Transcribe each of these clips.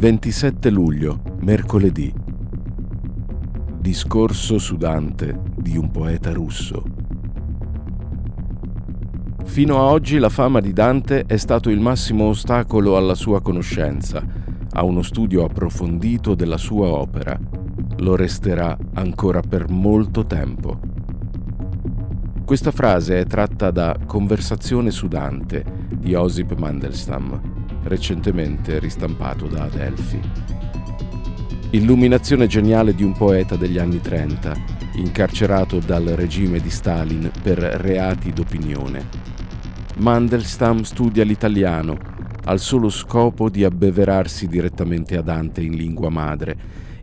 27 luglio, mercoledì. Discorso su Dante di un poeta russo. Fino a oggi la fama di Dante è stato il massimo ostacolo alla sua conoscenza, a uno studio approfondito della sua opera. Lo resterà ancora per molto tempo. Questa frase è tratta da Conversazione su Dante di Osip Mandelstam recentemente ristampato da Adelphi. Illuminazione geniale di un poeta degli anni 30, incarcerato dal regime di Stalin per reati d'opinione. Mandelstam studia l'italiano al solo scopo di abbeverarsi direttamente a Dante in lingua madre,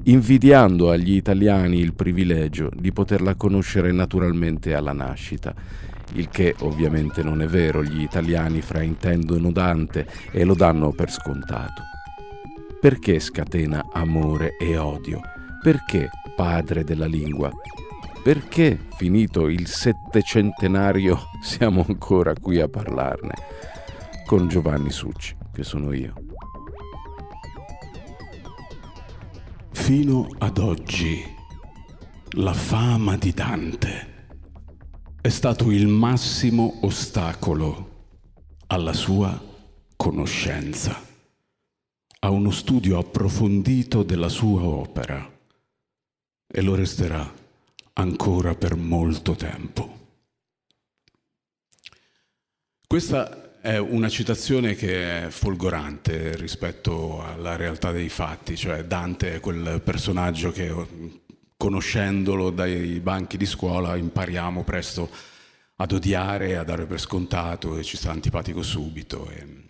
invidiando agli italiani il privilegio di poterla conoscere naturalmente alla nascita il che ovviamente non è vero, gli italiani fraintendono Dante e lo danno per scontato. Perché scatena amore e odio? Perché padre della lingua? Perché, finito il settecentenario, siamo ancora qui a parlarne? Con Giovanni Succi, che sono io. Fino ad oggi, la fama di Dante è stato il massimo ostacolo alla sua conoscenza, a uno studio approfondito della sua opera e lo resterà ancora per molto tempo. Questa è una citazione che è folgorante rispetto alla realtà dei fatti, cioè Dante è quel personaggio che conoscendolo dai banchi di scuola impariamo presto ad odiare, a dare per scontato e ci sta antipatico subito. E,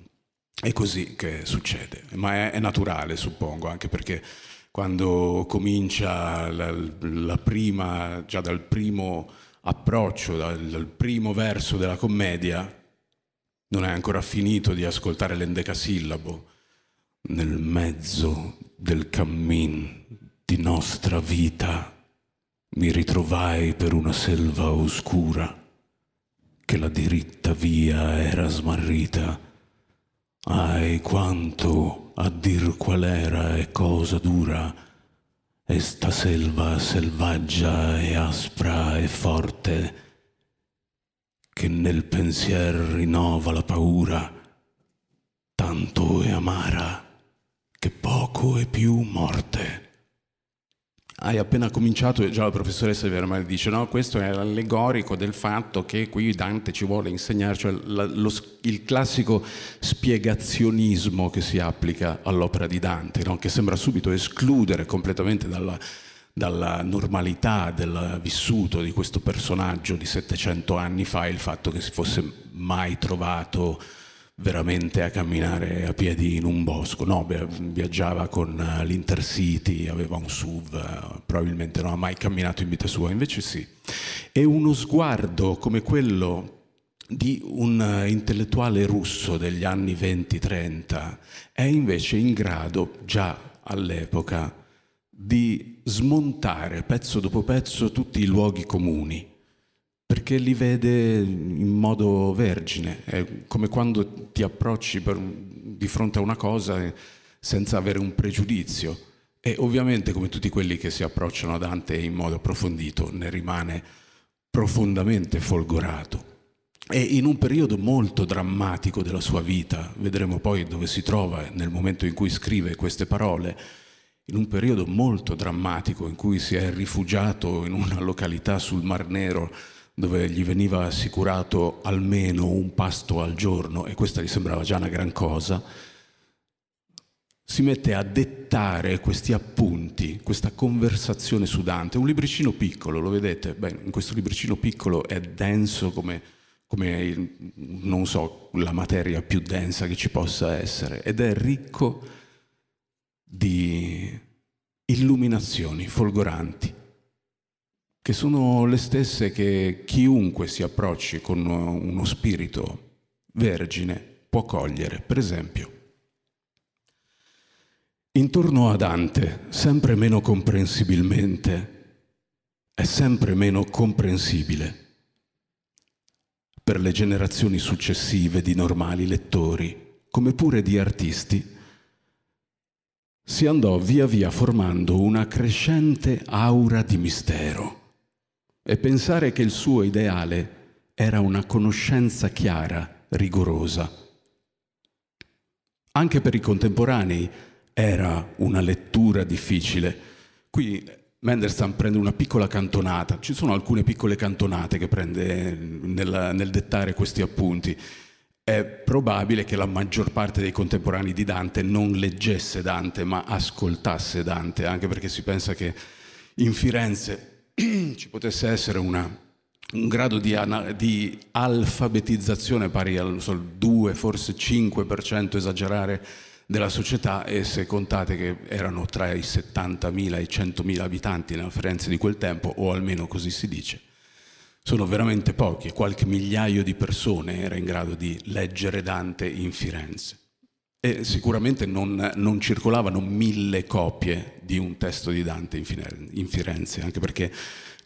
è così che succede, ma è, è, naturale suppongo, anche perché quando comincia la, la prima, già dal primo approccio, dal, dal primo verso della commedia, non hai ancora finito di ascoltare l'endecasillabo nel mezzo del cammin di nostra vita mi ritrovai per una selva oscura che la diritta via era smarrita. Ai quanto a dir qual era e cosa dura esta selva selvaggia e aspra e forte che nel pensier rinnova la paura, tanto è amara che poco è più morte. Hai appena cominciato e già la professoressa Vermari dice no, questo è allegorico del fatto che qui Dante ci vuole insegnare, cioè il classico spiegazionismo che si applica all'opera di Dante, no? che sembra subito escludere completamente dalla, dalla normalità del vissuto di questo personaggio di 700 anni fa il fatto che si fosse mai trovato veramente a camminare a piedi in un bosco, no, viaggiava con eh, l'Intercity, aveva un SUV, eh, probabilmente non ha mai camminato in vita sua, invece sì. E uno sguardo come quello di un eh, intellettuale russo degli anni 20-30 è invece in grado, già all'epoca, di smontare pezzo dopo pezzo tutti i luoghi comuni perché li vede in modo vergine, è come quando ti approcci per, di fronte a una cosa senza avere un pregiudizio. E ovviamente come tutti quelli che si approcciano a Dante in modo approfondito ne rimane profondamente folgorato. E in un periodo molto drammatico della sua vita, vedremo poi dove si trova nel momento in cui scrive queste parole, in un periodo molto drammatico in cui si è rifugiato in una località sul Mar Nero dove gli veniva assicurato almeno un pasto al giorno e questa gli sembrava già una gran cosa, si mette a dettare questi appunti, questa conversazione su Dante, un libricino piccolo, lo vedete? Beh, in questo libricino piccolo è denso come, come, non so, la materia più densa che ci possa essere ed è ricco di illuminazioni folgoranti che sono le stesse che chiunque si approcci con uno spirito vergine può cogliere. Per esempio, intorno a Dante, sempre meno comprensibilmente, è sempre meno comprensibile per le generazioni successive di normali lettori, come pure di artisti, si andò via via formando una crescente aura di mistero e pensare che il suo ideale era una conoscenza chiara, rigorosa. Anche per i contemporanei era una lettura difficile. Qui Mendelstam prende una piccola cantonata, ci sono alcune piccole cantonate che prende nel, nel dettare questi appunti. È probabile che la maggior parte dei contemporanei di Dante non leggesse Dante, ma ascoltasse Dante, anche perché si pensa che in Firenze ci potesse essere una, un grado di, di, alfabetizzazione pari al so, 2, forse 5% esagerare della società e se contate che erano tra i 70.000 e i 100.000 abitanti nella Firenze di quel tempo, o almeno così si dice, sono veramente pochi, qualche migliaio di persone era in grado di leggere Dante in Firenze. E sicuramente non, non circolavano mille copie di un testo di Dante in Firenze, anche perché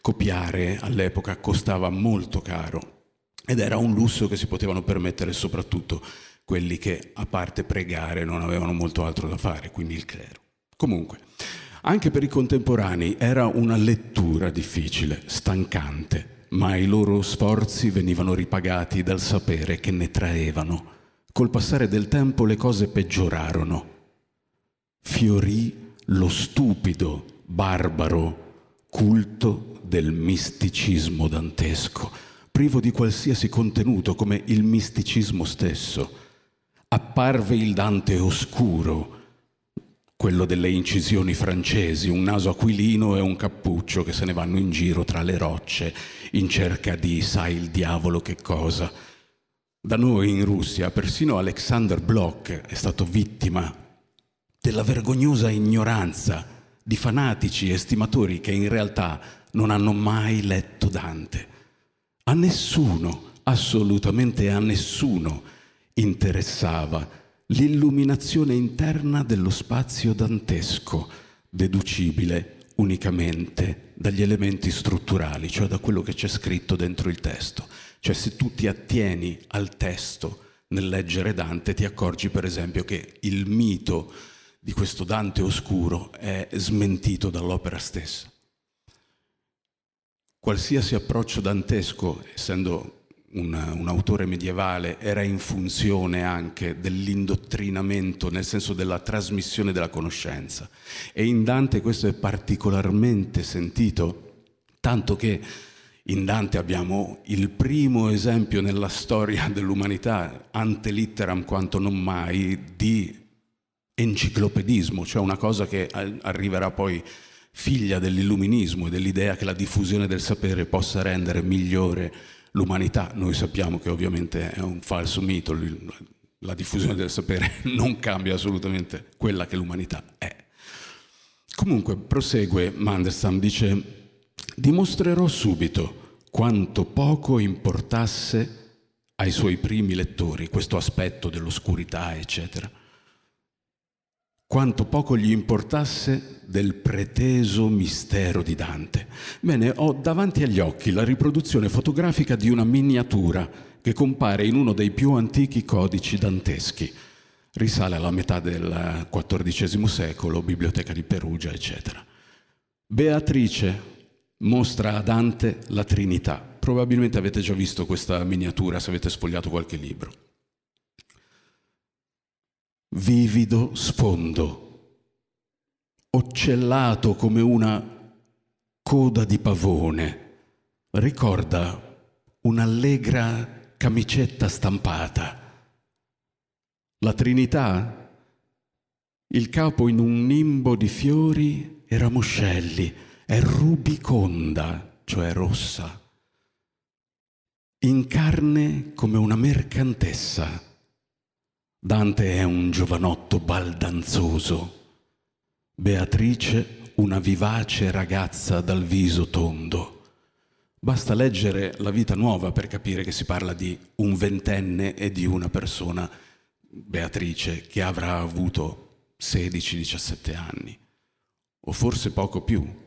copiare all'epoca costava molto caro ed era un lusso che si potevano permettere soprattutto quelli che, a parte pregare, non avevano molto altro da fare, quindi il clero. Comunque, anche per i contemporanei era una lettura difficile, stancante, ma i loro sforzi venivano ripagati dal sapere che ne traevano. Col passare del tempo le cose peggiorarono. Fiorì lo stupido, barbaro culto del misticismo dantesco, privo di qualsiasi contenuto come il misticismo stesso. Apparve il Dante oscuro, quello delle incisioni francesi, un naso aquilino e un cappuccio che se ne vanno in giro tra le rocce in cerca di sai il diavolo che cosa. Da noi in Russia persino Alexander Bloch è stato vittima della vergognosa ignoranza di fanatici estimatori che in realtà non hanno mai letto Dante. A nessuno, assolutamente a nessuno, interessava l'illuminazione interna dello spazio dantesco, deducibile unicamente dagli elementi strutturali, cioè da quello che c'è scritto dentro il testo. Cioè se tu ti attieni al testo nel leggere Dante ti accorgi per esempio che il mito di questo Dante oscuro è smentito dall'opera stessa. Qualsiasi approccio dantesco, essendo un, un, autore medievale, era in funzione anche dell'indottrinamento, nel senso della trasmissione della conoscenza. E in Dante questo è particolarmente sentito, tanto che in Dante abbiamo il primo esempio nella storia dell'umanità, ante litteram quanto non mai, di enciclopedismo, cioè una cosa che arriverà poi figlia dell'illuminismo e dell'idea che la diffusione del sapere possa rendere migliore l'umanità. Noi sappiamo che ovviamente è un falso mito, la diffusione del sapere non cambia assolutamente quella che l'umanità è. Comunque prosegue Mandelstam, dice dimostrerò subito quanto poco importasse ai suoi primi lettori questo aspetto dell'oscurità, eccetera quanto poco gli importasse del preteso mistero di Dante. Bene, ho davanti agli occhi la riproduzione fotografica di una miniatura che compare in uno dei più antichi codici danteschi. Risale alla metà del XIV secolo, Biblioteca di Perugia, eccetera. Beatrice mostra a Dante la Trinità. Probabilmente avete già visto questa miniatura se avete sfogliato qualche libro vivido sfondo, occellato come una coda di pavone, ricorda un'allegra camicetta stampata. La Trinità, il capo in un nimbo di fiori e ramoscelli, è rubiconda, cioè rossa, in carne come una mercantessa Dante è un giovanotto baldanzoso, Beatrice una vivace ragazza dal viso tondo. Basta leggere La vita nuova per capire che si parla di un ventenne e di una persona, Beatrice, che avrà avuto 16-17 anni, o forse poco più.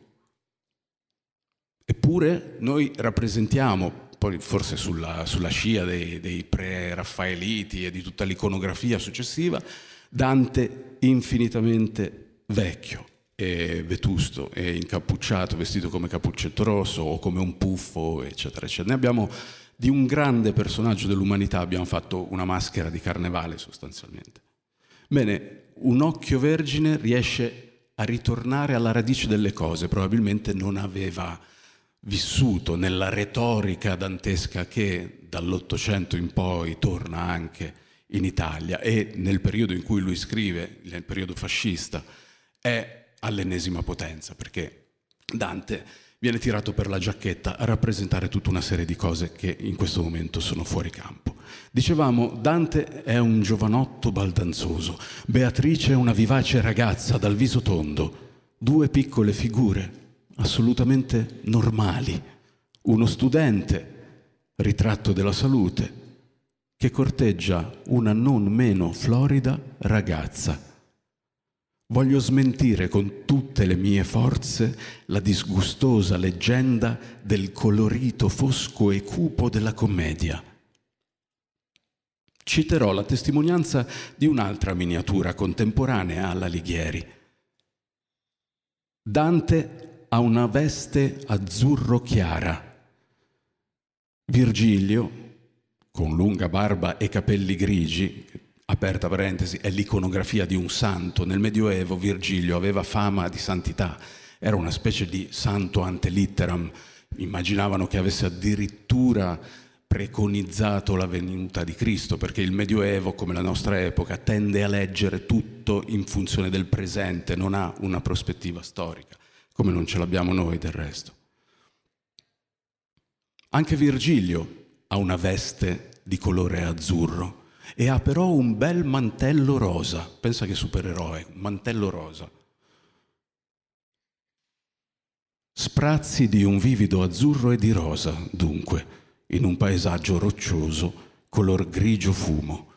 Eppure noi rappresentiamo poi forse sulla, sulla scia dei, dei pre-raffaeliti e di tutta l'iconografia successiva, Dante infinitamente vecchio e vetusto e incappucciato, vestito come cappuccetto rosso o come un puffo, eccetera, eccetera. Ne abbiamo di un grande personaggio dell'umanità, abbiamo fatto una maschera di carnevale sostanzialmente. Bene, un occhio vergine riesce a ritornare alla radice delle cose, probabilmente non aveva vissuto nella retorica dantesca che dall'Ottocento in poi torna anche in Italia e nel periodo in cui lui scrive, nel periodo fascista, è all'ennesima potenza, perché Dante viene tirato per la giacchetta a rappresentare tutta una serie di cose che in questo momento sono fuori campo. Dicevamo, Dante è un giovanotto baldanzoso, Beatrice è una vivace ragazza dal viso tondo, due piccole figure assolutamente normali, uno studente, ritratto della salute, che corteggia una non meno florida ragazza. Voglio smentire con tutte le mie forze la disgustosa leggenda del colorito fosco e cupo della commedia. Citerò la testimonianza di un'altra miniatura contemporanea alla Alighieri. Dante ha una veste azzurro chiara. Virgilio con lunga barba e capelli grigi, aperta parentesi, è l'iconografia di un santo. Nel Medioevo Virgilio aveva fama di santità, era una specie di santo ante litteram. Immaginavano che avesse addirittura preconizzato la venuta di Cristo, perché il Medioevo, come la nostra epoca, tende a leggere tutto in funzione del presente, non ha una prospettiva storica, come non ce l'abbiamo noi del resto. Anche Virgilio ha una veste di colore azzurro e ha però un bel mantello rosa. Pensa che supereroe, mantello rosa. Sprazzi di un vivido azzurro e di rosa, dunque, in un paesaggio roccioso, color grigio fumo.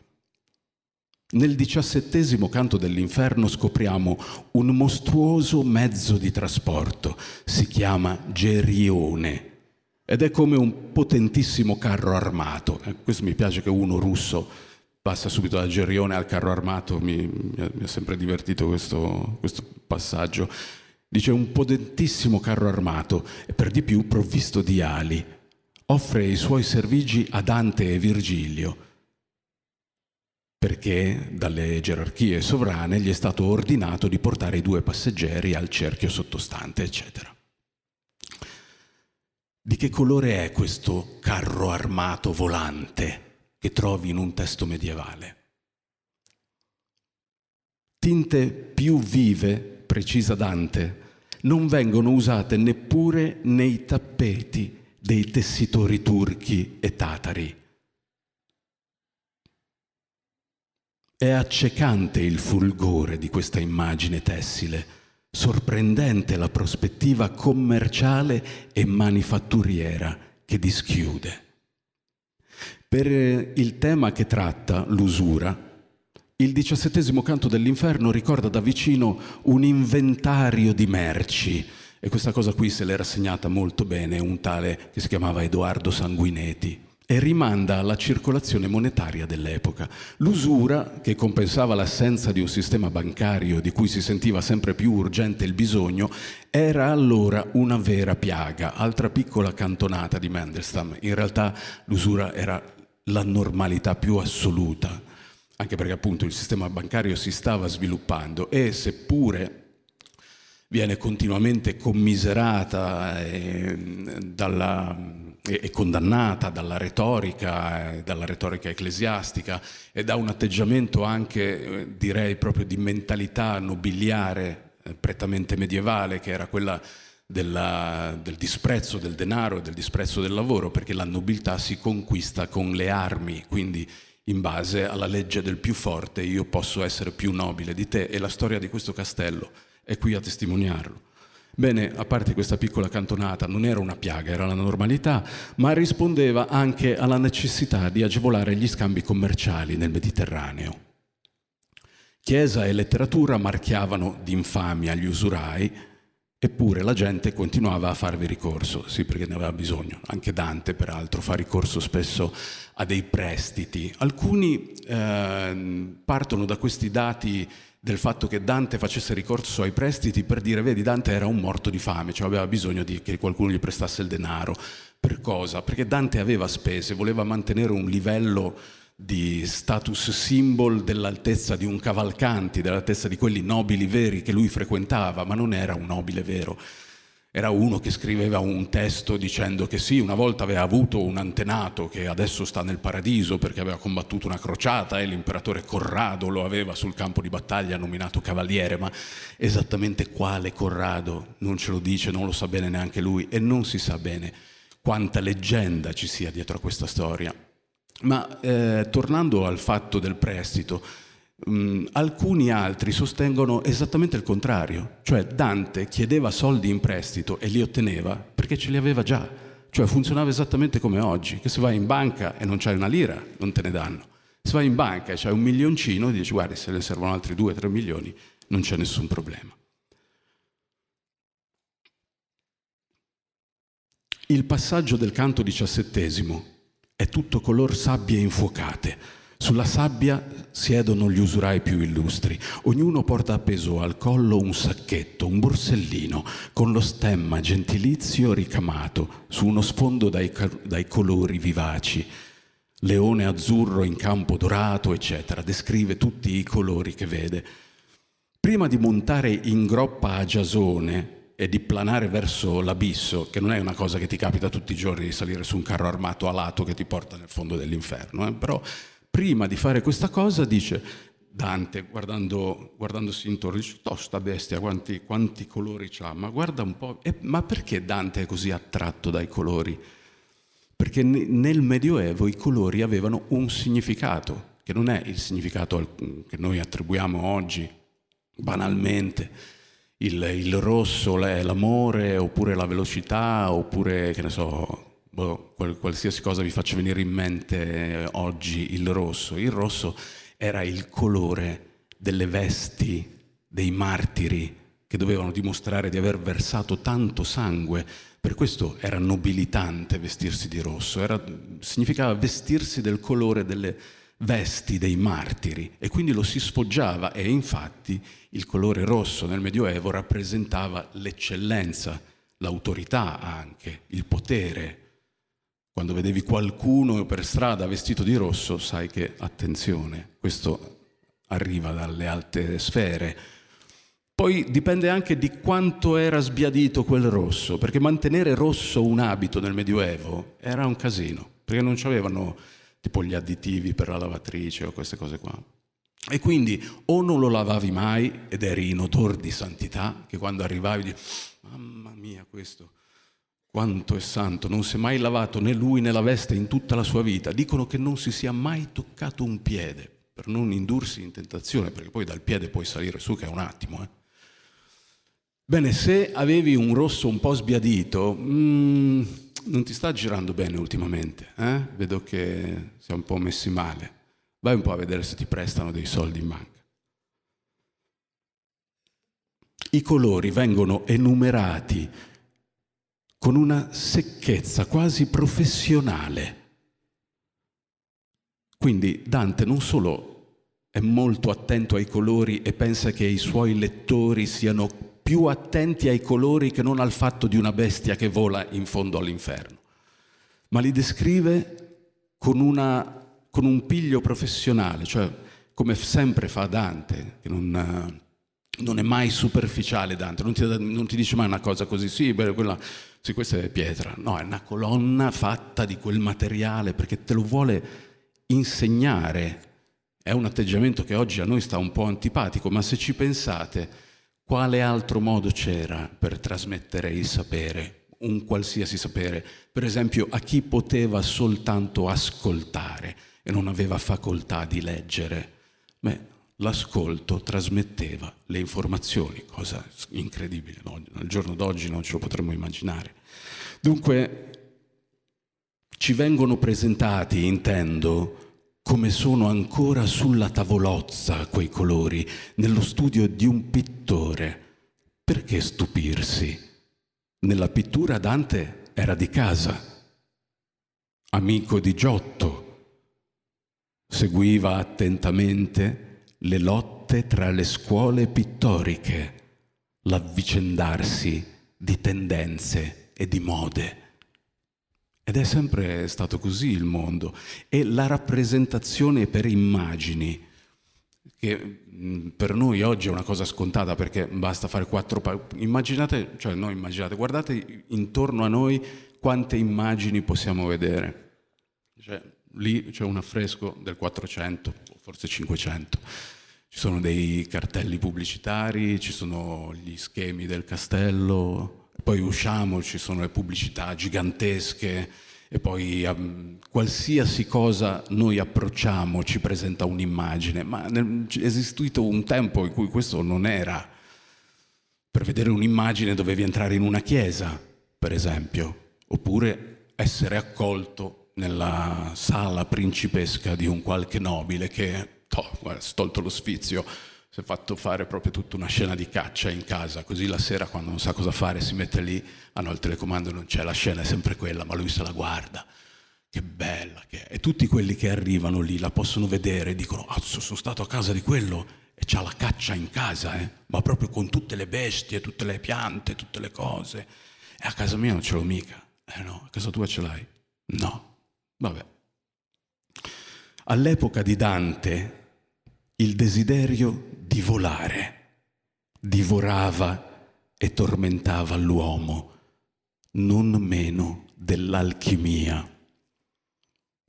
Nel diciassettesimo canto dell'inferno scopriamo un mostruoso mezzo di trasporto, si chiama Gerione ed è come un potentissimo carro armato. Eh, questo mi piace che uno russo passa subito da Gerione al carro armato, mi, mi ha sempre divertito questo, questo passaggio. Dice un potentissimo carro armato e per di più provvisto di ali. Offre i suoi servigi a Dante e Virgilio perché dalle gerarchie sovrane gli è stato ordinato di portare i due passeggeri al cerchio sottostante, eccetera. Di che colore è questo carro armato volante che trovi in un testo medievale? Tinte più vive, precisa Dante, non vengono usate neppure nei tappeti dei tessitori turchi e tatari. È accecante il fulgore di questa immagine tessile sorprendente la prospettiva commerciale e manifatturiera che dischiude. Per il tema che tratta, l'usura, il diciassettesimo canto dell'inferno ricorda da vicino un inventario di merci e questa cosa qui se l'era segnata molto bene un tale che si chiamava Edoardo Sanguineti e rimanda alla circolazione monetaria dell'epoca. L'usura, che compensava l'assenza di un sistema bancario di cui si sentiva sempre più urgente il bisogno, era allora una vera piaga, altra piccola cantonata di Mandelstam. In realtà l'usura era la normalità più assoluta, anche perché appunto il sistema bancario si stava sviluppando e seppure viene continuamente commiserata eh, dalla è condannata dalla retorica, eh, dalla retorica ecclesiastica e da un atteggiamento anche, eh, direi, proprio di mentalità nobiliare prettamente medievale, che era quella della, del disprezzo del denaro e del disprezzo del lavoro, perché la nobiltà si conquista con le armi, quindi in base alla legge del più forte io posso essere più nobile di te. E la storia di questo castello è qui a testimoniarlo. Bene, a parte questa piccola cantonata, non era una piaga, era la normalità, ma rispondeva anche alla necessità di agevolare gli scambi commerciali nel Mediterraneo. Chiesa e letteratura marchiavano d'infamia gli usurai, eppure la gente continuava a farvi ricorso, sì perché ne aveva bisogno. Anche Dante, peraltro, fa ricorso spesso a dei prestiti. Alcuni eh, partono da questi dati del fatto che Dante facesse ricorso ai prestiti per dire, vedi, Dante era un morto di fame, cioè aveva bisogno di che qualcuno gli prestasse il denaro. Per cosa? Perché Dante aveva spese, voleva mantenere un livello di status symbol dell'altezza di un cavalcanti, dell'altezza di quelli nobili veri che lui frequentava, ma non era un nobile vero. Era uno che scriveva un testo dicendo che sì, una volta aveva avuto un antenato che adesso sta nel paradiso perché aveva combattuto una crociata e l'imperatore Corrado lo aveva sul campo di battaglia nominato cavaliere, ma esattamente quale Corrado non ce lo dice, non lo sa bene neanche lui e non si sa bene quanta leggenda ci sia dietro a questa storia. Ma eh, tornando al fatto del prestito, mm, alcuni altri sostengono esattamente il contrario, cioè Dante chiedeva soldi in prestito e li otteneva perché ce li aveva già, cioè funzionava esattamente come oggi, che se vai in banca e non c'hai una lira non te ne danno, se vai in banca e c'hai un milioncino dici guarda se ne servono altri 2-3 milioni non c'è nessun problema. Il passaggio del canto diciassettesimo è tutto color sabbie infuocate. Sulla sabbia siedono gli usurai più illustri. Ognuno porta appeso al collo un sacchetto, un borsellino, con lo stemma gentilizio ricamato su uno sfondo dai, dai colori vivaci. Leone azzurro in campo dorato, eccetera. Descrive tutti i colori che vede. Prima di montare in groppa a Giasone, e di planare verso l'abisso, che non è una cosa che ti capita tutti i giorni di salire su un carro armato a lato che ti porta nel fondo dell'inferno, eh? però prima di fare questa cosa dice Dante, guardando, guardandosi intorno, dice, oh sta bestia, quanti, quanti colori ha, ma guarda un po', e, ma perché Dante è così attratto dai colori? Perché nel Medioevo i colori avevano un significato, che non è il significato che noi attribuiamo oggi banalmente, il, il rosso è l'amore, oppure la velocità, oppure, che ne so, boh, qualsiasi cosa vi faccia venire in mente oggi il rosso. Il rosso era il colore delle vesti dei martiri che dovevano dimostrare di aver versato tanto sangue. Per questo era nobilitante vestirsi di rosso, era, significava vestirsi del colore delle vesti dei martiri e quindi lo si sfoggiava e infatti il colore rosso nel Medioevo rappresentava l'eccellenza, l'autorità anche, il potere. Quando vedevi qualcuno per strada vestito di rosso, sai che attenzione, questo arriva dalle alte sfere. Poi dipende anche di quanto era sbiadito quel rosso, perché mantenere rosso un abito nel Medioevo era un casino, perché non avevano tipo gli additivi per la lavatrice o queste cose qua. E quindi o non lo lavavi mai ed eri in odor di santità, che quando arrivavi dici, mamma mia questo, quanto è santo, non si è mai lavato né lui né la veste in tutta la sua vita. Dicono che non si sia mai toccato un piede per non indursi in tentazione, perché poi dal piede puoi salire su che è un attimo. Eh. Bene, se avevi un rosso un po' sbiadito, mm, non ti sta girando bene ultimamente, eh? vedo che sei un po' messi male. Vai un po' a vedere se ti prestano dei soldi in banca. I colori vengono enumerati con una secchezza quasi professionale. Quindi Dante non solo è molto attento ai colori e pensa che i suoi lettori siano più attenti ai colori che non al fatto di una bestia che vola in fondo all'inferno, ma li descrive con, una, con un piglio professionale, cioè come sempre fa Dante, che non, non è mai superficiale Dante, non ti, non ti, dice mai una cosa così, sì, quella, sì, questa è pietra, no, è una colonna fatta di quel materiale perché te lo vuole insegnare. È un atteggiamento che oggi a noi sta un po' antipatico, ma se ci pensate, quale altro modo c'era per trasmettere il sapere, un qualsiasi sapere? Per esempio a chi poteva soltanto ascoltare e non aveva facoltà di leggere? Beh, l'ascolto trasmetteva le informazioni, cosa incredibile, no? al giorno d'oggi non ce lo potremmo immaginare. Dunque, ci vengono presentati, intendo, come sono ancora sulla tavolozza quei colori, nello studio di un pittore. Perché stupirsi? Nella pittura Dante era di casa, amico di Giotto, seguiva attentamente le lotte tra le scuole pittoriche, l'avvicendarsi di tendenze e di mode. Ed è sempre stato così il mondo. E la rappresentazione per immagini, che per noi oggi è una cosa scontata perché basta fare quattro... Pa- immaginate, cioè no, immaginate, guardate intorno a noi quante immagini possiamo vedere. Cioè, lì c'è un affresco del 400, forse 500. Ci sono dei cartelli pubblicitari, ci sono gli schemi del castello, poi usciamo, ci sono le pubblicità gigantesche e poi um, qualsiasi cosa noi approcciamo ci presenta un'immagine, ma è esistito un tempo in cui questo non era. Per vedere un'immagine dovevi entrare in una chiesa, per esempio, oppure essere accolto nella sala principesca di un qualche nobile che, toh, tolto lo sfizio, si è fatto fare proprio tutta una scena di caccia in casa, così la sera quando non sa cosa fare si mette lì, hanno il telecomando, non c'è, la scena è sempre quella, ma lui se la guarda. Che bella che è. E tutti quelli che arrivano lì la possono vedere e dicono, ah, sono stato a casa di quello e c'ha la caccia in casa, eh? ma proprio con tutte le bestie, tutte le piante, tutte le cose. E a casa mia non ce l'ho mica. Eh no, a casa tua ce l'hai? No. Vabbè. All'epoca di Dante il desiderio di volare divorava e tormentava l'uomo, non meno dell'alchimia.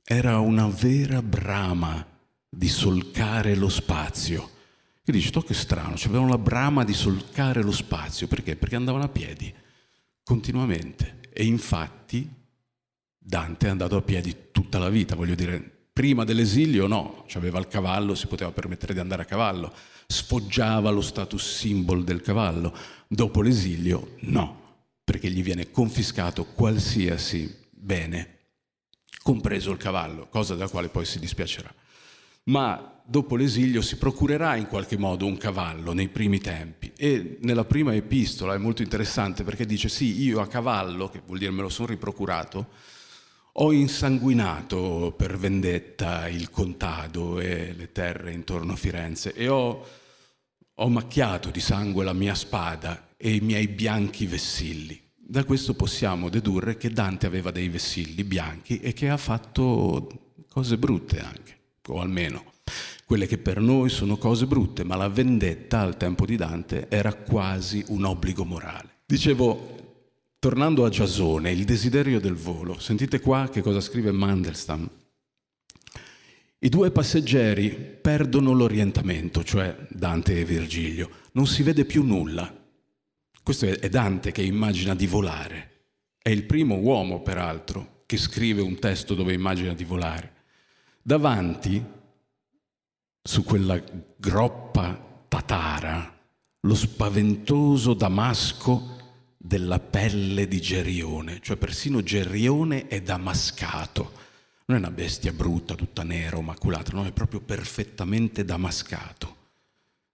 Era una vera brama di solcare lo spazio. E dici, oh che strano, avevano la brama di solcare lo spazio, perché? Perché andavano a piedi, continuamente. E infatti Dante è andato a piedi tutta la vita, voglio dire, Prima dell'esilio no, aveva il cavallo, si poteva permettere di andare a cavallo, sfoggiava lo status symbol del cavallo. Dopo l'esilio no, perché gli viene confiscato qualsiasi bene, compreso il cavallo, cosa della quale poi si dispiacerà. Ma dopo l'esilio si procurerà in qualche modo un cavallo nei primi tempi e nella prima epistola è molto interessante perché dice sì, io a cavallo, che vuol dire me lo sono riprocurato, ho insanguinato per vendetta il contado e le terre intorno a Firenze e ho, ho macchiato di sangue la mia spada e i miei bianchi vessilli. Da questo possiamo dedurre che Dante aveva dei vessilli bianchi e che ha fatto cose brutte anche, o almeno quelle che per noi sono cose brutte, ma la vendetta al tempo di Dante era quasi un obbligo morale. Dicevo, Tornando a Giasone, il desiderio del volo, sentite qua che cosa scrive Mandelstam. I due passeggeri perdono l'orientamento, cioè Dante e Virgilio, non si vede più nulla. Questo è Dante che immagina di volare. È il primo uomo, peraltro, che scrive un testo dove immagina di volare. Davanti, su quella groppa tatara, lo spaventoso Damasco della pelle di Gerione, cioè persino Gerione è damascato. Non è una bestia brutta, tutta nera o maculata, no, è proprio perfettamente damascato.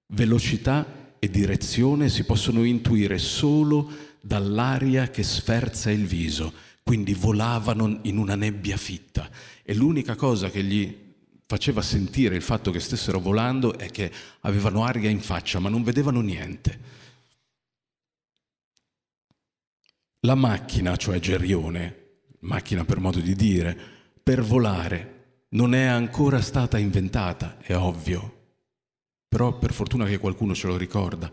Velocità e direzione si possono intuire solo dall'aria che sferza il viso, quindi volavano in una nebbia fitta e l'unica cosa che gli faceva sentire il fatto che stessero volando è che avevano aria in faccia, ma non vedevano niente. La macchina, cioè Gerione, macchina per modo di dire, per volare non è ancora stata inventata, è ovvio. Però per fortuna che qualcuno ce lo ricorda,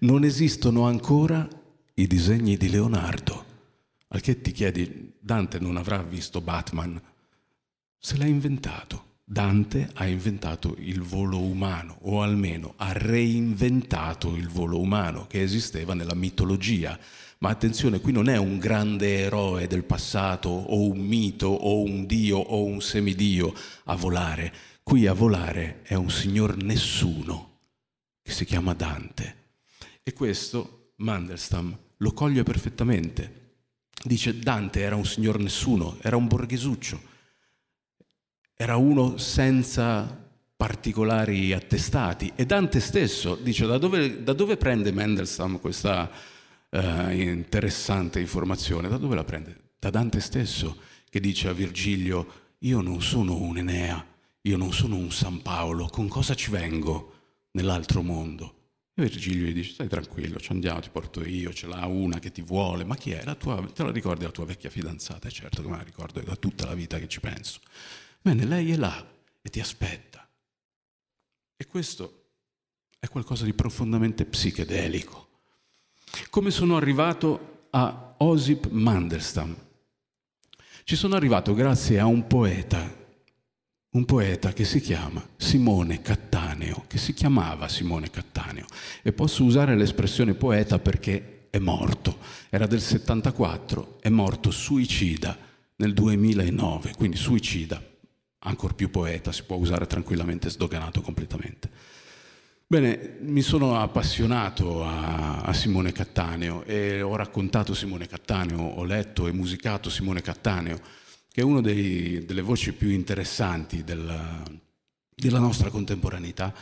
non esistono ancora i disegni di Leonardo. Al che ti chiedi, Dante non avrà visto Batman? Se l'ha inventato. Dante ha inventato il volo umano, o almeno ha reinventato il volo umano che esisteva nella mitologia ma attenzione, qui non è un grande eroe del passato o un mito o un dio o un semidio a volare. Qui a volare è un signor nessuno che si chiama Dante. E questo Mandelstam lo coglie perfettamente. Dice Dante era un signor nessuno, era un borghesuccio, era uno senza particolari attestati. E Dante stesso dice da dove, da dove prende Mandelstam questa eh, interessante informazione, da dove la prende? Da Dante stesso, che dice a Virgilio, io non sono un Enea, io non sono un San Paolo, con cosa ci vengo? nell'altro mondo. E Virgilio gli dice, stai tranquillo, ci andiamo, ti porto io, ce l'ha una che ti vuole, ma chi è? La tua, te la ricordi la tua vecchia fidanzata? E certo che me la ricordo, è da tutta la vita che ci penso. Bene, lei è là e ti aspetta. E questo è qualcosa di profondamente psichedelico. Come sono arrivato a Osip Mandelstam? Ci sono arrivato grazie a un poeta un poeta che si chiama Simone Cattaneo, che si chiamava Simone Cattaneo. E posso usare l'espressione poeta perché è morto, era del 74, è morto suicida nel 2009, quindi suicida, ancora più poeta, si può usare tranquillamente sdoganato completamente. Bene, mi sono appassionato a, a, Simone Cattaneo e ho raccontato Simone Cattaneo, ho letto e musicato Simone Cattaneo che è una delle voci più interessanti della, della nostra contemporaneità,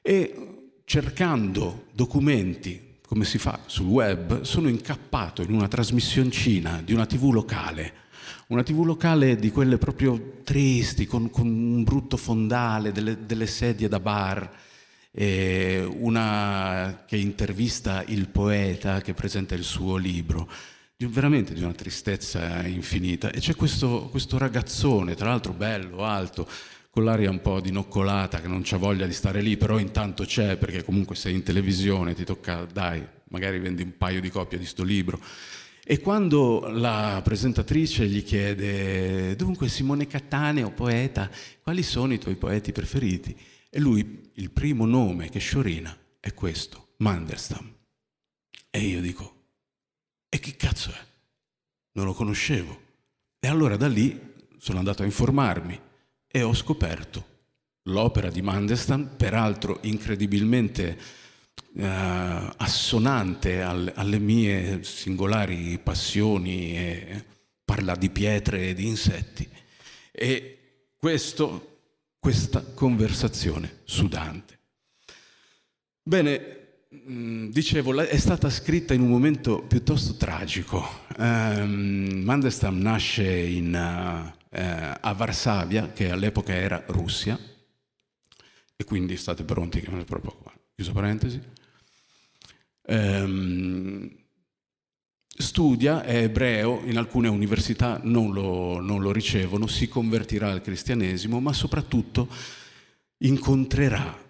e cercando documenti, come si fa sul web, sono incappato in una trasmissioncina di una tv locale, una tv locale di quelle proprio tristi, con, con un brutto fondale, delle, delle sedie da bar, una che intervista il poeta che presenta il suo libro veramente di una tristezza infinita. E c'è questo, questo ragazzone, tra l'altro bello, alto, con l'aria un po' dinoccolata, che non c'ha voglia di stare lì, però intanto c'è, perché comunque sei in televisione, ti tocca, dai, magari vendi un paio di copie di sto libro. E quando la presentatrice gli chiede, dunque Simone Cattaneo, poeta, quali sono i tuoi poeti preferiti? E lui, il primo nome che sciorina è questo, Mandelstam. E io dico, e che cazzo è? Non lo conoscevo. E allora da lì sono andato a informarmi e ho scoperto l'opera di Mandelstam, peraltro incredibilmente eh, assonante al, alle mie singolari passioni parla di pietre e di insetti. E questo, questa conversazione su Dante. Bene, Mm, dicevo, è stata scritta in un momento piuttosto tragico. Um, Mandelstam nasce in, uh, uh, a Varsavia, che all'epoca era Russia, e quindi state pronti che me proprio qua. Chiuso parentesi. Um, studia, è ebreo, in alcune università non lo, non lo ricevono, si convertirà al cristianesimo, ma soprattutto incontrerà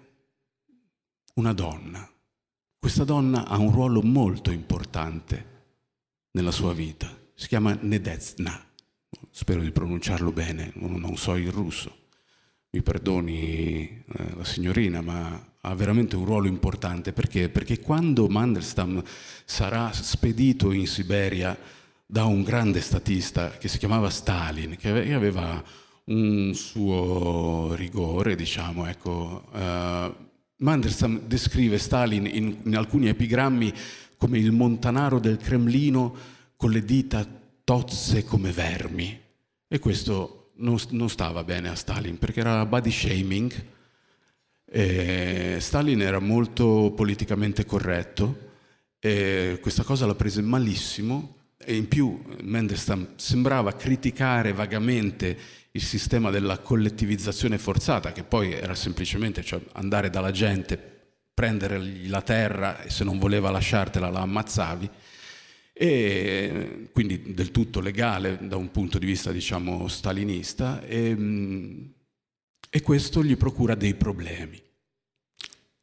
una donna questa donna ha un ruolo molto importante nella sua vita. Si chiama Nedezna. Spero di pronunciarlo bene, non so il russo. Mi perdoni eh, la signorina, ma ha veramente un ruolo importante perché? Perché quando Mandelstam sarà spedito in Siberia da un grande statista che si chiamava Stalin, che aveva un suo rigore, diciamo, ecco, eh, Mandelstam descrive Stalin in, in, alcuni epigrammi come il montanaro del Cremlino con le dita tozze come vermi. E questo non, non stava bene a Stalin perché era body shaming. E Stalin era molto politicamente corretto e questa cosa l'ha presa malissimo. E in più Mandelstam sembrava criticare vagamente il sistema della collettivizzazione forzata, che poi era semplicemente cioè, andare dalla gente, prendere la terra e se non voleva lasciartela la ammazzavi, e quindi del tutto legale da un punto di vista diciamo stalinista, e, e questo gli procura dei problemi.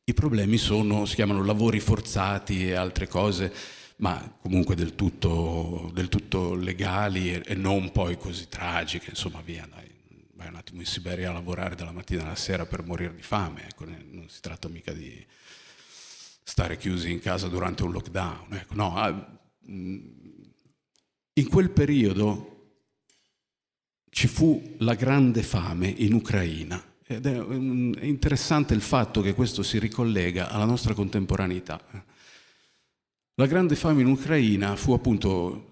I problemi sono, si chiamano lavori forzati e altre cose, ma comunque del tutto, del tutto legali e, e, non poi così tragiche, insomma via, dai, vai un attimo in Siberia a lavorare dalla mattina alla sera per morire di fame, ecco, non si tratta mica di stare chiusi in casa durante un lockdown, ecco, no, ah, in quel periodo ci fu la grande fame in Ucraina ed è interessante il fatto che questo si ricollega alla nostra contemporaneità. La grande fame in Ucraina fu appunto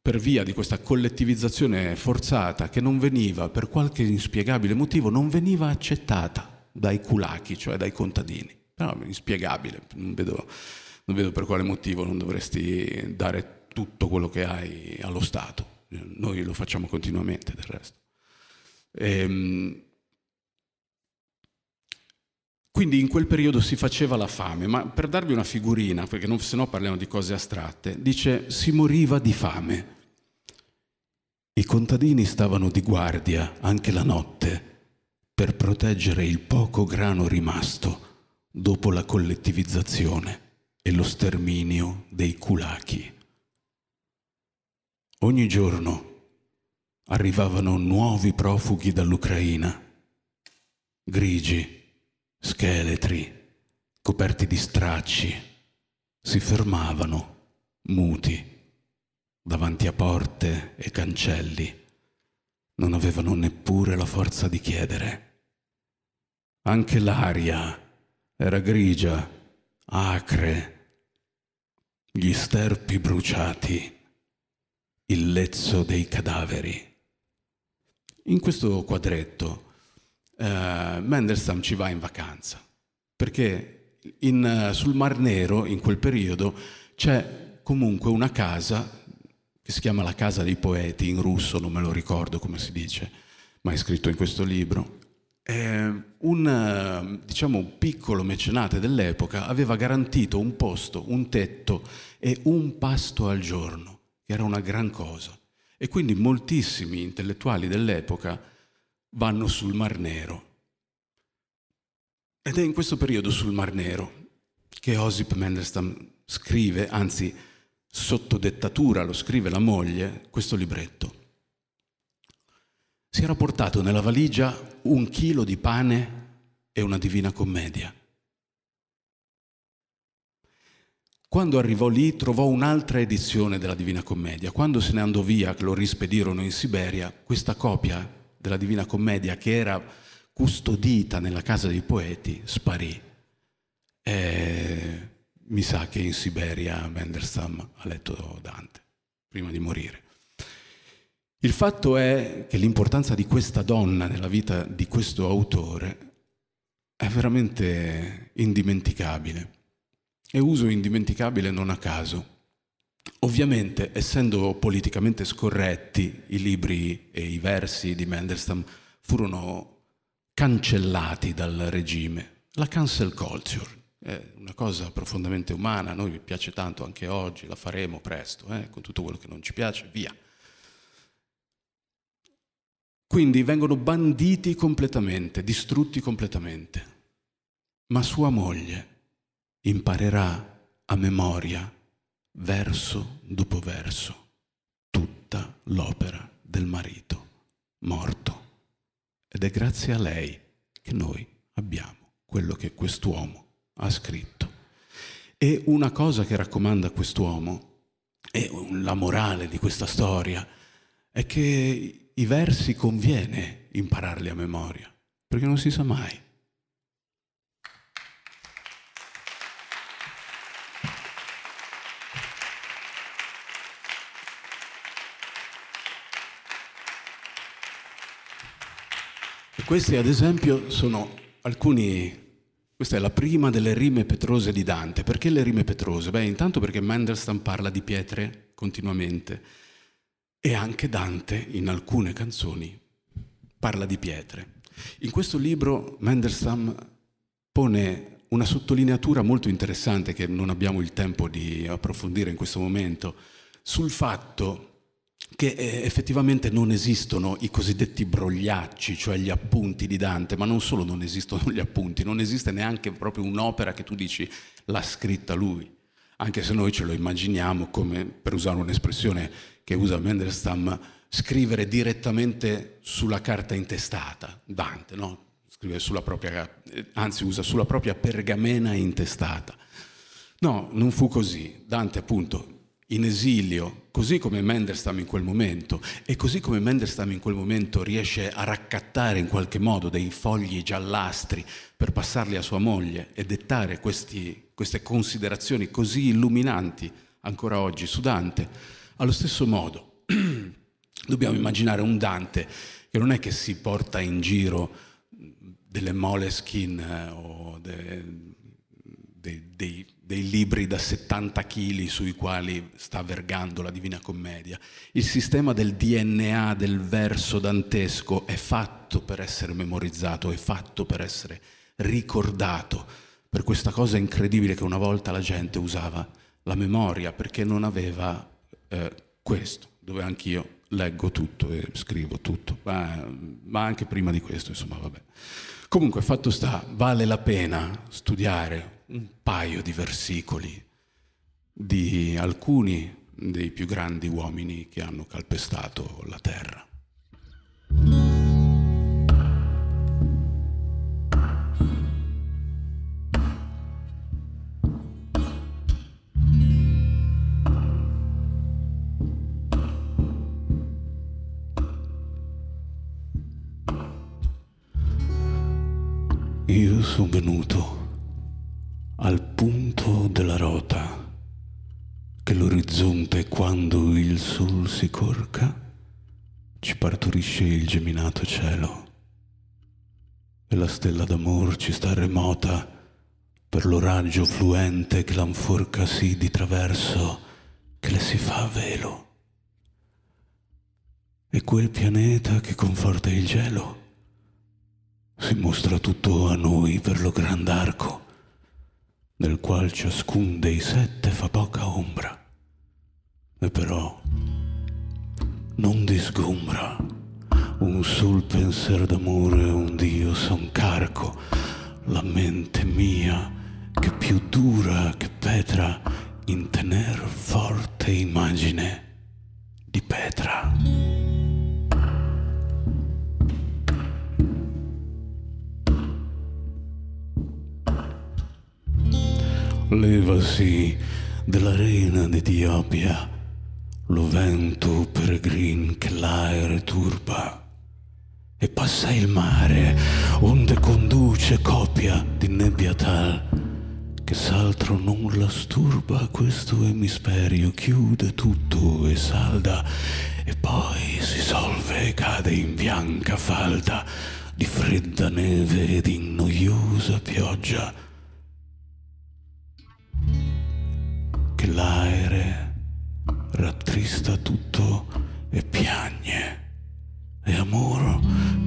per via di questa collettivizzazione forzata che non veniva, per qualche inspiegabile motivo, non veniva accettata dai kulaki, cioè dai contadini. Però inspiegabile, non vedo, non vedo per quale motivo non dovresti dare tutto quello che hai allo Stato. Noi lo facciamo continuamente del resto. Ehm, Quindi in quel periodo si faceva la fame, ma per darvi una figurina, perché non, se no parliamo di cose astratte, dice si moriva di fame. I contadini stavano di guardia anche la notte per proteggere il poco grano rimasto dopo la collettivizzazione e lo sterminio dei kulaki. Ogni giorno arrivavano nuovi profughi dall'Ucraina, grigi, scheletri, coperti di stracci, si fermavano, muti, davanti a porte e cancelli. Non avevano neppure la forza di chiedere. Anche l'aria era grigia, acre, gli sterpi bruciati, il lezzo dei cadaveri. In questo quadretto eh, Mendelstam ci va in vacanza, perché in, sul Mar Nero, in quel periodo, c'è comunque una casa che si chiama La Casa dei Poeti, in russo, non me lo ricordo come si dice, ma è scritto in questo libro. Eh, un diciamo, piccolo mecenate dell'epoca aveva garantito un posto, un tetto e un pasto al giorno, che era una gran cosa. E quindi moltissimi intellettuali dell'epoca vanno sul Mar Nero. Ed è in questo periodo sul Mar Nero che Osip Mendelstam scrive, anzi sotto dettatura lo scrive la moglie, questo libretto. Si era portato nella valigia un chilo di pane e una divina commedia. Quando arrivò lì trovò un'altra edizione della Divina Commedia. Quando se ne andò via, lo rispedirono in Siberia, questa copia della Divina Commedia che era custodita nella casa dei poeti sparì. E mi sa che in Siberia Mendelstam ha letto Dante prima di morire. Il fatto è che l'importanza di questa donna nella vita di questo autore è veramente indimenticabile e uso indimenticabile non a caso. Ovviamente, essendo politicamente scorretti, i libri e i versi di Mendelstam furono cancellati dal regime. La cancel culture è una cosa profondamente umana, a noi piace tanto anche oggi, la faremo presto, eh, con tutto quello che non ci piace, via. Quindi vengono banditi completamente, distrutti completamente. Ma sua moglie, imparerà a memoria, verso dopo verso, tutta l'opera del marito morto. Ed è grazie a lei che noi abbiamo quello che quest'uomo ha scritto. E una cosa che raccomanda quest'uomo, e la morale di questa storia, è che i versi conviene impararli a memoria, perché non si sa mai. Questi ad esempio sono alcuni, questa è la prima delle rime petrose di Dante. Perché le rime petrose? Beh, intanto perché Mendelstam parla di pietre continuamente e anche Dante in alcune canzoni parla di pietre. In questo libro Mendelstam pone una sottolineatura molto interessante che non abbiamo il tempo di approfondire in questo momento sul fatto che eh, effettivamente non esistono i cosiddetti brogliacci, cioè gli appunti di Dante, ma non solo non esistono gli appunti, non esiste neanche proprio un'opera che tu dici l'ha scritta lui, anche se noi ce lo immaginiamo come, per usare un'espressione che usa Mendelstam, scrivere direttamente sulla carta intestata, Dante, no? Scrive sulla propria, anzi usa sulla propria pergamena intestata. No, non fu così. Dante appunto in esilio, così come Mendelstam in quel momento, e così come Mendelstam in quel momento riesce a raccattare in qualche modo dei fogli giallastri per passarli a sua moglie e dettare questi, queste considerazioni così illuminanti ancora oggi su Dante, allo stesso modo dobbiamo immaginare un Dante che non è che si porta in giro delle moleskin eh, o de, de, dei dei libri da 70 kg sui quali sta vergando la Divina Commedia. Il sistema del DNA del verso dantesco è fatto per essere memorizzato, è fatto per essere ricordato per questa cosa incredibile che una volta la gente usava la memoria perché non aveva eh, questo, dove anch'io leggo tutto e scrivo tutto, ma, ma anche prima di questo, insomma, vabbè. Comunque, fatto sta, vale la pena studiare un paio di versicoli di alcuni dei più grandi uomini che hanno calpestato la terra. Io sono venuto al punto della rota che l'orizzonte quando il sol si corca ci partorisce il geminato cielo. E la stella d'amor ci sta remota per lo raggio fluente che l'anforca sì di traverso che le si fa velo. E quel pianeta che conforta il gelo si mostra tutto a noi per lo grand nel qual ciascun dei sette fa poca ombra, e però non disgombra un sol penser d'amore un Dio son carco, la mente mia che più dura che petra in tener forte immagine di Petra. Levasi dell'arena d'Etiopia lo vento peregrin che l'aere turba e passa il mare onde conduce copia di nebbia tal che s'altro non la sturba questo emisperio chiude tutto e salda e poi si solve e cade in bianca falda di fredda neve ed in noiosa pioggia che l'aere rattrista tutto e piagne. E amor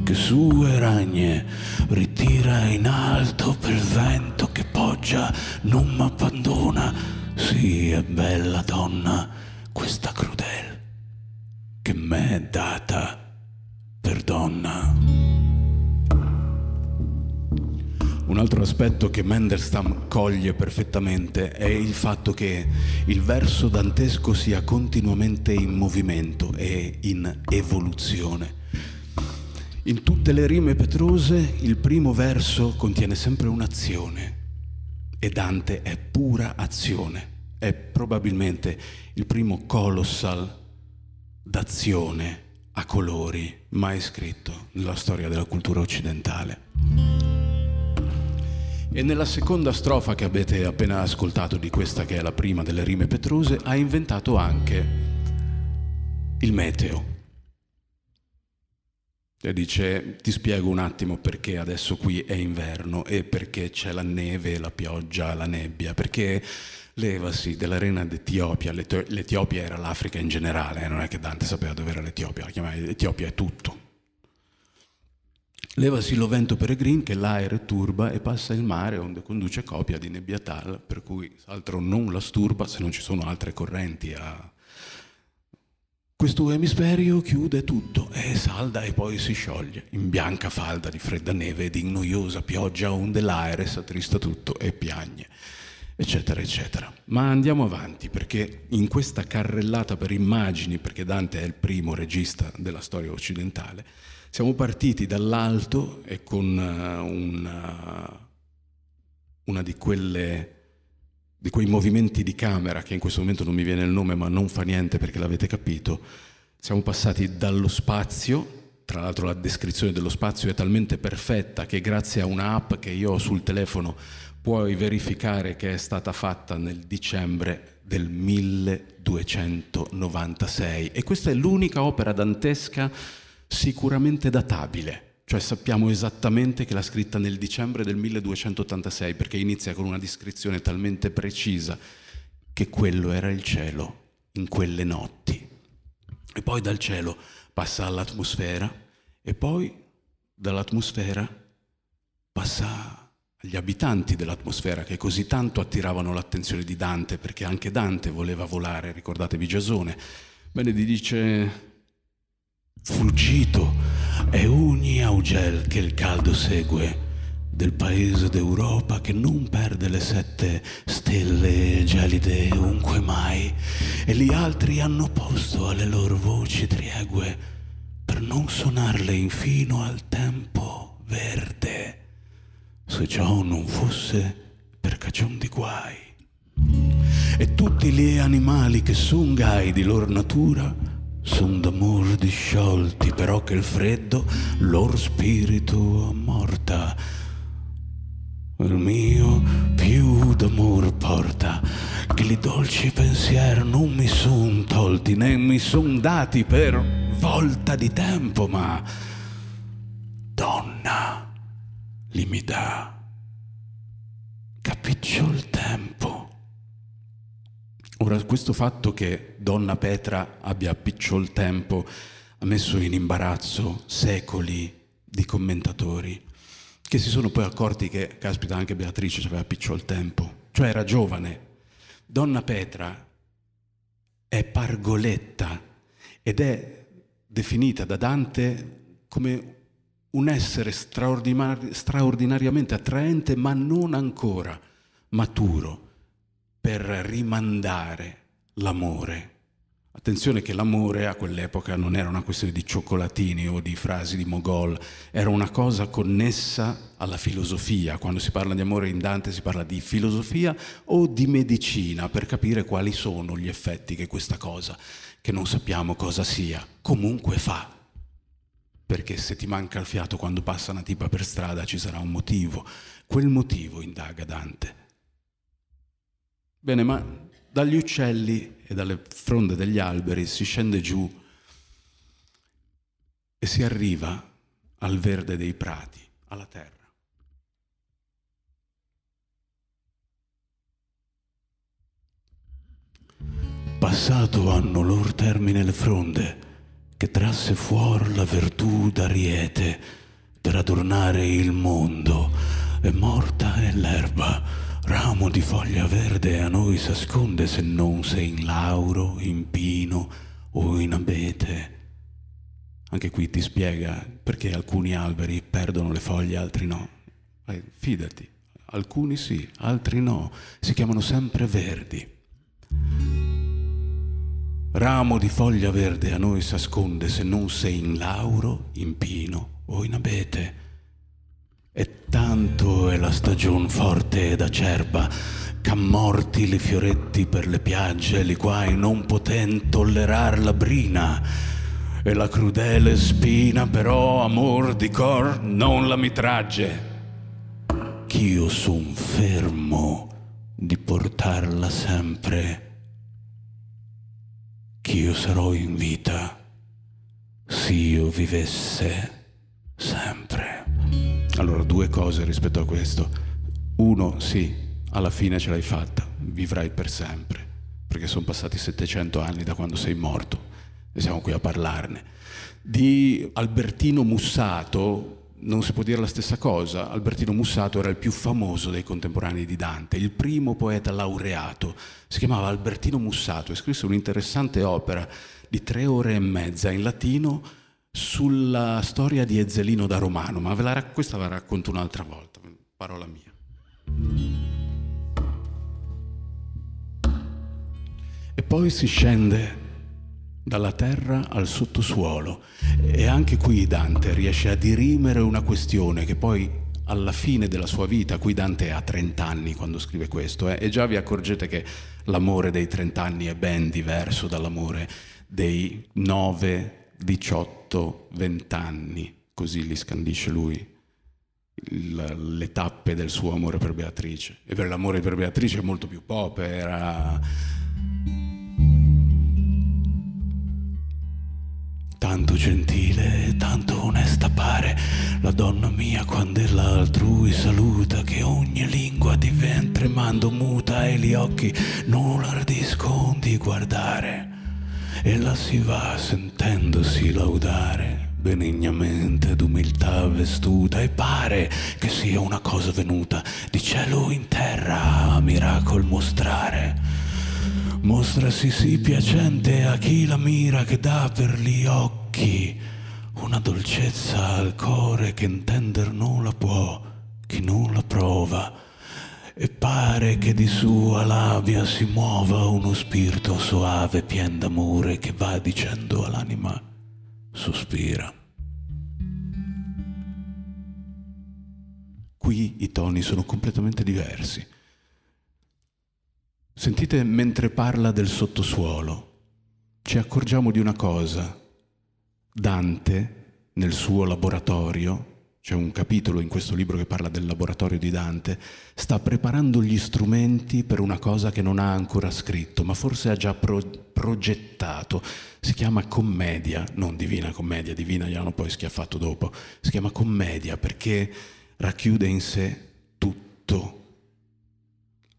che su e ragne ritira in alto per vento che poggia, non m'abbandona. Sì, è bella donna questa crudel che m'è data per donna. Un altro aspetto che Mendelstam coglie perfettamente è il fatto che il verso dantesco sia continuamente in movimento e in evoluzione. In tutte le rime petrose il primo verso contiene sempre un'azione e Dante è pura azione. È probabilmente il primo colossal d'azione a colori mai scritto nella storia della cultura occidentale. E nella seconda strofa che avete appena ascoltato di questa che è la prima delle rime petrose ha inventato anche il meteo. E dice, ti spiego un attimo perché adesso qui è inverno e perché c'è la neve, la pioggia, la nebbia, perché levasi dell'arena d'Etiopia, l'Etiopia era l'Africa in generale, eh, non è che Dante sapeva dove era l'Etiopia, la chiamava Etiopia è tutto, Levasi lo vento peregrin che l'aere turba e passa il mare onde conduce copia di nebbia tal, per cui altro non la sturba se non ci sono altre correnti a... Questo emisferio chiude tutto, è salda e poi si scioglie, in bianca falda di fredda neve ed in noiosa pioggia onde l'aere s'attrista tutto e piagne, eccetera, eccetera. Ma andiamo avanti perché in questa carrellata per immagini, perché Dante è il primo regista della storia occidentale, siamo partiti dall'alto e con uh, una, una di, quelle, di quei movimenti di camera, che in questo momento non mi viene il nome, ma non fa niente perché l'avete capito, siamo passati dallo spazio, tra l'altro la descrizione dello spazio è talmente perfetta che grazie a un'app che io ho sul telefono puoi verificare che è stata fatta nel dicembre del 1296 e questa è l'unica opera dantesca sicuramente databile, cioè sappiamo esattamente che l'ha scritta nel dicembre del 1286 perché inizia con una descrizione talmente precisa che quello era il cielo in quelle notti. E poi dal cielo passa all'atmosfera e poi dall'atmosfera passa agli abitanti dell'atmosfera che così tanto attiravano l'attenzione di Dante, perché anche Dante voleva volare, ricordatevi Giasone. Bene, dice, fuggito è ogni augel che il caldo segue del paese d'Europa che non perde le sette stelle gelide ovunque mai e gli altri hanno posto alle loro voci triegue per non suonarle infino al tempo verde se ciò non fosse per cagion di guai. E tutti gli animali che son gai di lor natura son d'amor disciolti, però che il freddo lor spirito ammorta. Il mio più d'amor porta, che li dolci pensier non mi son tolti, né mi son dati per volta di tempo, ma donna li mi dà. Capriccio il tempo. Ora, questo fatto che donna Petra abbia piccio il tempo ha messo in imbarazzo secoli di commentatori che si sono poi accorti che, caspita, anche Beatrice aveva piccio il tempo, cioè era giovane. Donna Petra è pargoletta ed è definita da Dante come un essere straordinari- straordinariamente attraente, ma non ancora maturo per rimandare l'amore. Attenzione che l'amore a quell'epoca non era una questione di cioccolatini o di frasi di Mogol, era una cosa connessa alla filosofia. Quando si parla di amore in Dante si parla di filosofia o di medicina per capire quali sono gli effetti che questa cosa, che non sappiamo cosa sia, comunque fa perché se ti manca il fiato quando passa una tipa per strada ci sarà un motivo. Quel motivo indaga Dante. Bene, ma dagli uccelli e dalle fronde degli alberi si scende giù e si arriva al verde dei prati, alla terra. Passato hanno lor termine le fronde, che trasse fuori la virtù d'Ariete per adornare il mondo. E morta è l'erba, ramo di foglia verde a noi s'asconde se non sei in lauro, in pino o in abete. Anche qui ti spiega perché alcuni alberi perdono le foglie, altri no. Eh, fidati, alcuni sì, altri no. Si chiamano sempre verdi. Ramo di foglia verde a noi s'asconde se non sei in lauro, in pino o in abete. E tanto è la stagion forte ed acerba, c'han morti li fioretti per le piagge, li quai non poten tollerar la brina. E la crudele spina però, amor di cor, non la mi tragge. Ch'io son fermo di portarla sempre ch'io sarò in vita se io vivesse sempre. Allora, due cose rispetto a questo. Uno, sì, alla fine ce l'hai fatta, vivrai per sempre, perché sono passati 700 anni da quando sei morto e siamo qui a parlarne. Di Albertino Mussato, non si può dire la stessa cosa. Albertino Mussato era il più famoso dei contemporanei di Dante, il primo poeta laureato. Si chiamava Albertino Mussato e scrisse un'interessante opera di tre ore e mezza in latino sulla storia di Ezzelino da Romano, ma ve la, questa la racconto un'altra volta, parola mia. E poi si scende dalla terra al sottosuolo. E anche qui Dante riesce a dirimere una questione che poi alla fine della sua vita, qui Dante ha 30 anni quando scrive questo, eh, e già vi accorgete che l'amore dei 30 anni è ben diverso dall'amore dei 9, 18, 20 anni, così li scandisce lui le tappe del suo amore per Beatrice. E per l'amore per Beatrice è molto più pop, era Tanto gentile e tanto onesta pare la donna mia quando ella altrui saluta che ogni lingua diventa tremando muta e gli occhi non ardiscono di guardare. Ella si va sentendosi laudare benignamente d'umiltà vestuta e pare che sia una cosa venuta di cielo in terra a miracol mostrare. Mostrasi sì piacente a chi la mira che dà per gli occhi una dolcezza al core che intender non la può chi non la prova e pare che di sua labia si muova uno spirito soave, pien d'amore, che va dicendo all'anima, sospira. Qui i toni sono completamente diversi. Sentite mentre parla del sottosuolo, ci accorgiamo di una cosa. Dante, nel suo laboratorio, c'è un capitolo in questo libro che parla del laboratorio di Dante, sta preparando gli strumenti per una cosa che non ha ancora scritto, ma forse ha già pro- progettato. Si chiama commedia, non divina commedia, divina gliel'hanno poi schiaffato dopo, si chiama commedia perché racchiude in sé tutto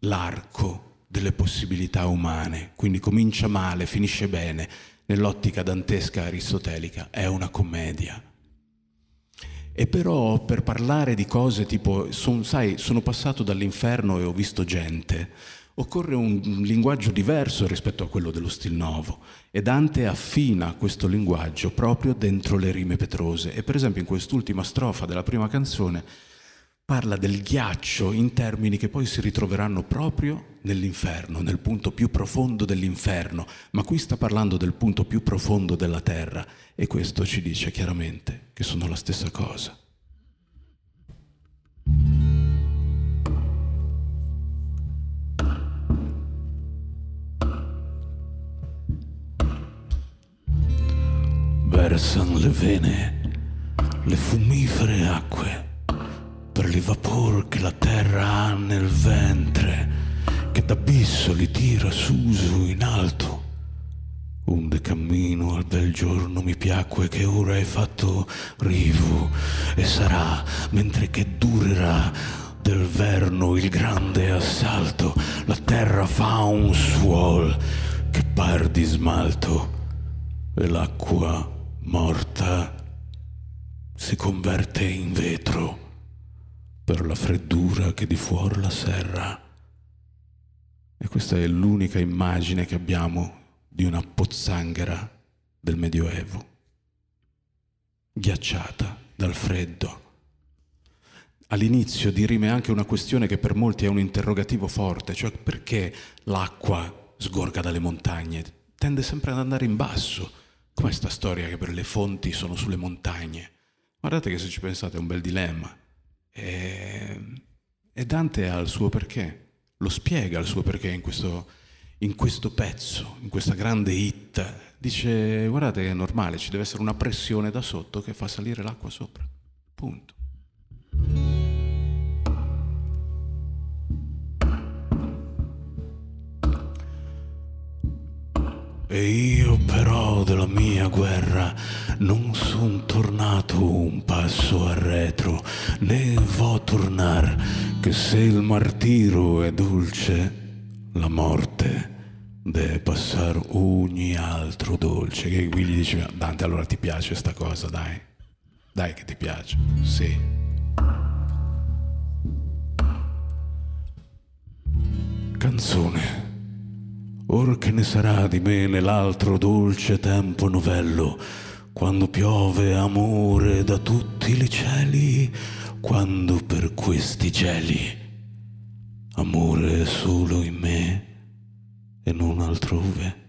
l'arco delle possibilità umane, quindi comincia male, finisce bene, nell'ottica dantesca aristotelica è una commedia e però per parlare di cose tipo, son, sai, sono passato dall'inferno e ho visto gente, occorre un linguaggio diverso rispetto a quello dello Stil Novo e Dante affina questo linguaggio proprio dentro le rime petrose. E per esempio in quest'ultima strofa della prima canzone parla del ghiaccio in termini che poi si ritroveranno proprio nell'inferno, nel punto più profondo dell'inferno, ma qui sta parlando del punto più profondo della terra e questo ci dice chiaramente che sono la stessa cosa. Versano le vene, le fumifere acque per il vapor che la terra ha nel ventre, che d'abisso li tira su su in alto. Onde cammino al bel giorno mi piacque che ora hai fatto rivo e sarà, mentre che durerà del verno il grande assalto, la terra fa un suol che par di smalto e l'acqua morta si converte in vetro per la freddura che di fuori la serra. E questa è l'unica immagine che abbiamo di una pozzanghera del Medioevo, ghiacciata dal freddo. All'inizio dirime anche una questione che per molti è un interrogativo forte, cioè perché l'acqua sgorga dalle montagne, tende sempre ad andare in basso. Com'è sta storia che per le fonti sono sulle montagne? Guardate che se ci pensate è un bel dilemma. E, e Dante ha il suo perché, lo spiega il suo perché in questo, in questo pezzo, in questa grande hit. Dice, guardate che è normale, ci deve essere una pressione da sotto che fa salire l'acqua sopra. Punto. E io però della mia guerra non son tornato un passo arretro, né vo tornar, che se il martiro è dolce, la morte deve passare ogni altro dolce. Che qui gli dice, Dante, allora ti piace sta cosa, dai, dai che ti piace, sì. Canzone. Or che ne sarà di me nell'altro dolce tempo novello, quando piove amore da tutti i cieli, quando per questi geli amore è solo in me e non altrove.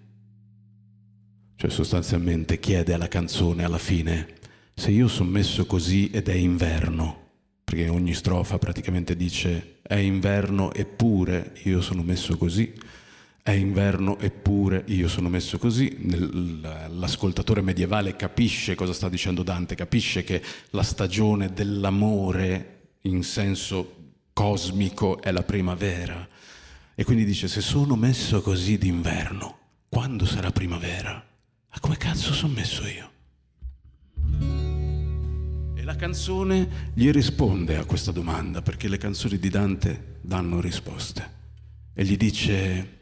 Cioè sostanzialmente chiede alla canzone alla fine, se io sono messo così ed è inverno, perché ogni strofa praticamente dice è inverno eppure io sono messo così, è inverno eppure io sono messo così, l'ascoltatore medievale capisce cosa sta dicendo Dante, capisce che la stagione dell'amore in senso cosmico è la primavera e quindi dice se sono messo così d'inverno, quando sarà primavera? A come cazzo sono messo io? E la canzone gli risponde a questa domanda perché le canzoni di Dante danno risposte e gli dice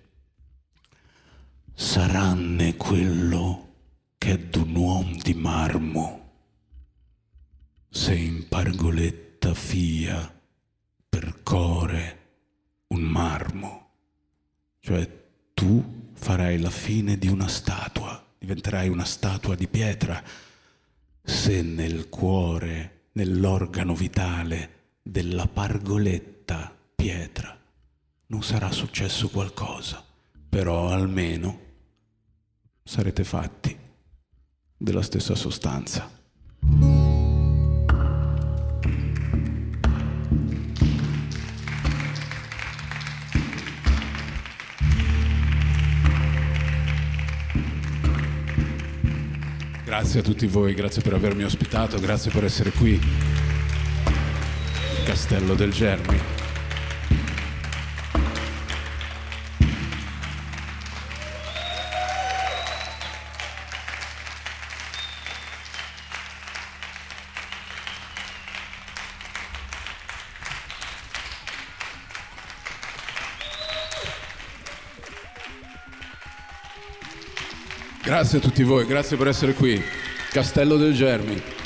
saranne quello che è d'un uom di marmo pargoletta fia per core un marmo. Cioè tu farai la fine di una statua, diventerai una statua di pietra se nel cuore, nell'organo vitale della pargoletta pietra non sarà successo qualcosa, però almeno sarete fatti della stessa sostanza. Grazie a tutti voi, grazie per avermi ospitato, grazie per essere qui. Castello del Germi. Grazie a tutti voi, grazie per essere qui. Castello del Germi.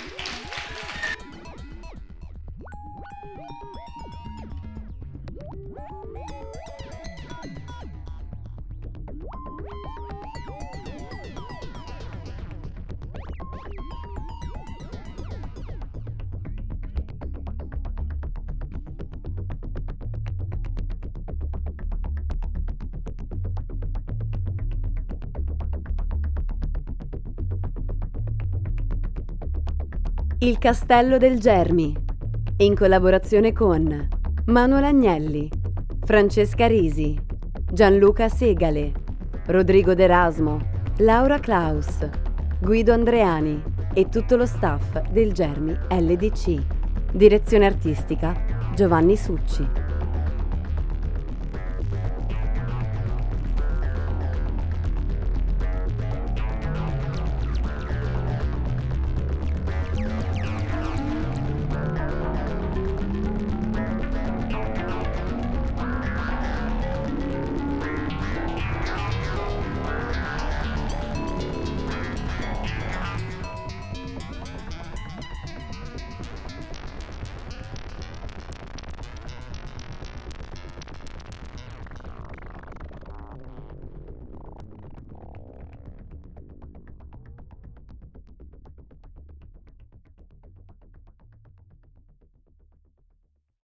Il Castello del Germi, in collaborazione con Manuel Agnelli, Francesca Risi, Gianluca Segale, Rodrigo D'Erasmo, Laura Klaus, Guido Andreani e tutto lo staff del Germi LDC. Direzione artistica Giovanni Succi.